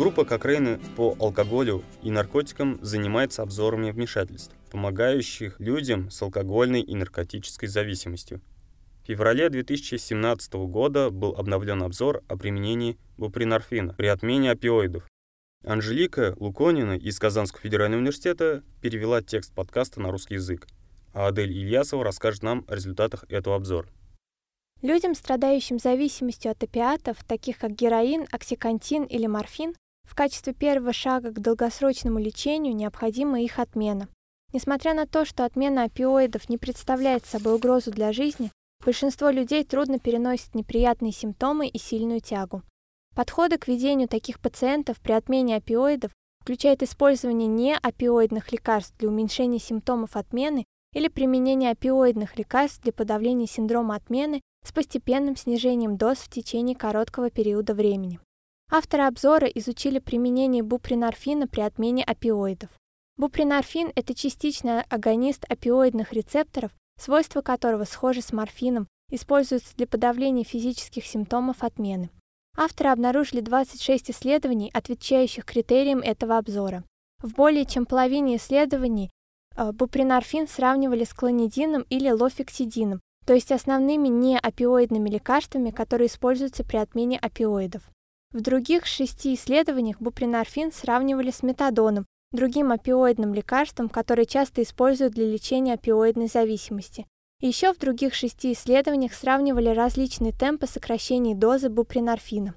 Группа Кокрейна по алкоголю и наркотикам занимается обзорами вмешательств, помогающих людям с алкогольной и наркотической зависимостью. В феврале 2017 года был обновлен обзор о применении бупринорфина при отмене опиоидов. Анжелика Луконина из Казанского федерального университета перевела текст подкаста на русский язык, а Адель Ильясова расскажет нам о результатах этого обзора. Людям, страдающим зависимостью от опиатов, таких как героин, оксикантин или морфин, в качестве первого шага к долгосрочному лечению необходима их отмена. Несмотря на то, что отмена опиоидов не представляет собой угрозу для жизни, большинство людей трудно переносит неприятные симптомы и сильную тягу. Подходы к ведению таких пациентов при отмене опиоидов включают использование неопиоидных лекарств для уменьшения симптомов отмены или применение опиоидных лекарств для подавления синдрома отмены с постепенным снижением доз в течение короткого периода времени. Авторы обзора изучили применение бупринорфина при отмене опиоидов. Бупринорфин – это частичный агонист опиоидных рецепторов, свойства которого схожи с морфином, используется для подавления физических симптомов отмены. Авторы обнаружили 26 исследований, отвечающих критериям этого обзора. В более чем половине исследований э, бупринорфин сравнивали с клонидином или лофексидином, то есть основными неопиоидными лекарствами, которые используются при отмене опиоидов. В других шести исследованиях бупринорфин сравнивали с метадоном, другим опиоидным лекарством, которое часто используют для лечения опиоидной зависимости. еще в других шести исследованиях сравнивали различные темпы сокращения дозы бупринорфина.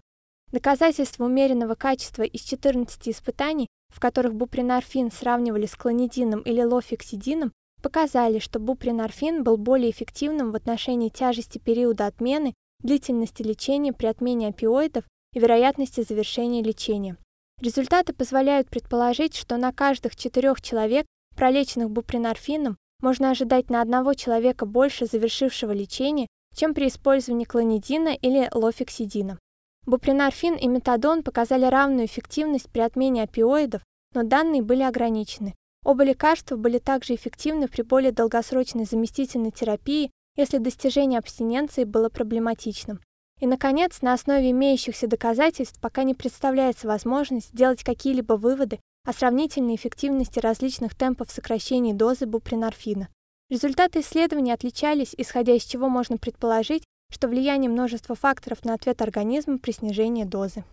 Доказательства умеренного качества из 14 испытаний, в которых бупринорфин сравнивали с клонидином или лофексидином, показали, что бупринорфин был более эффективным в отношении тяжести периода отмены, длительности лечения при отмене опиоидов и вероятности завершения лечения. Результаты позволяют предположить, что на каждых четырех человек, пролеченных бупринорфином, можно ожидать на одного человека больше завершившего лечения, чем при использовании клонидина или лофексидина. Бупринорфин и метадон показали равную эффективность при отмене опиоидов, но данные были ограничены. Оба лекарства были также эффективны при более долгосрочной заместительной терапии, если достижение абстиненции было проблематичным. И, наконец, на основе имеющихся доказательств пока не представляется возможность сделать какие-либо выводы о сравнительной эффективности различных темпов сокращения дозы бупринорфина. Результаты исследований отличались, исходя из чего можно предположить, что влияние множества факторов на ответ организма при снижении дозы.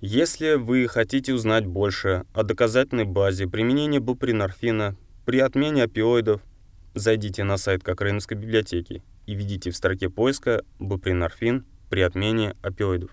Если вы хотите узнать больше о доказательной базе применения бупринорфина при отмене опиоидов, зайдите на сайт Кокрейновской библиотеки и введите в строке поиска бупринорфин при отмене опиоидов.